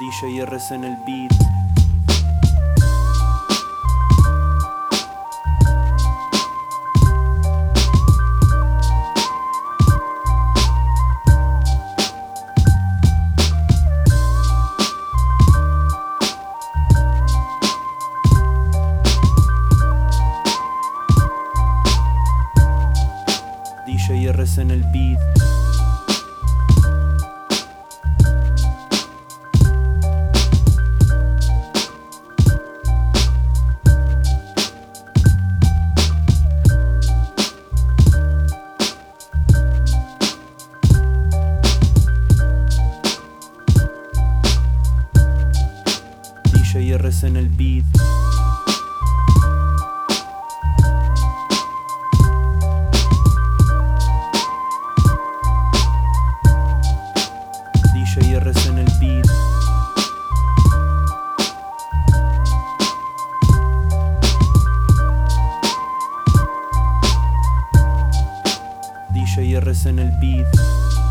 DJ RS en el beat. DJ RS en el beat. DJ RS en el beat. DJ en el beat. En el beat.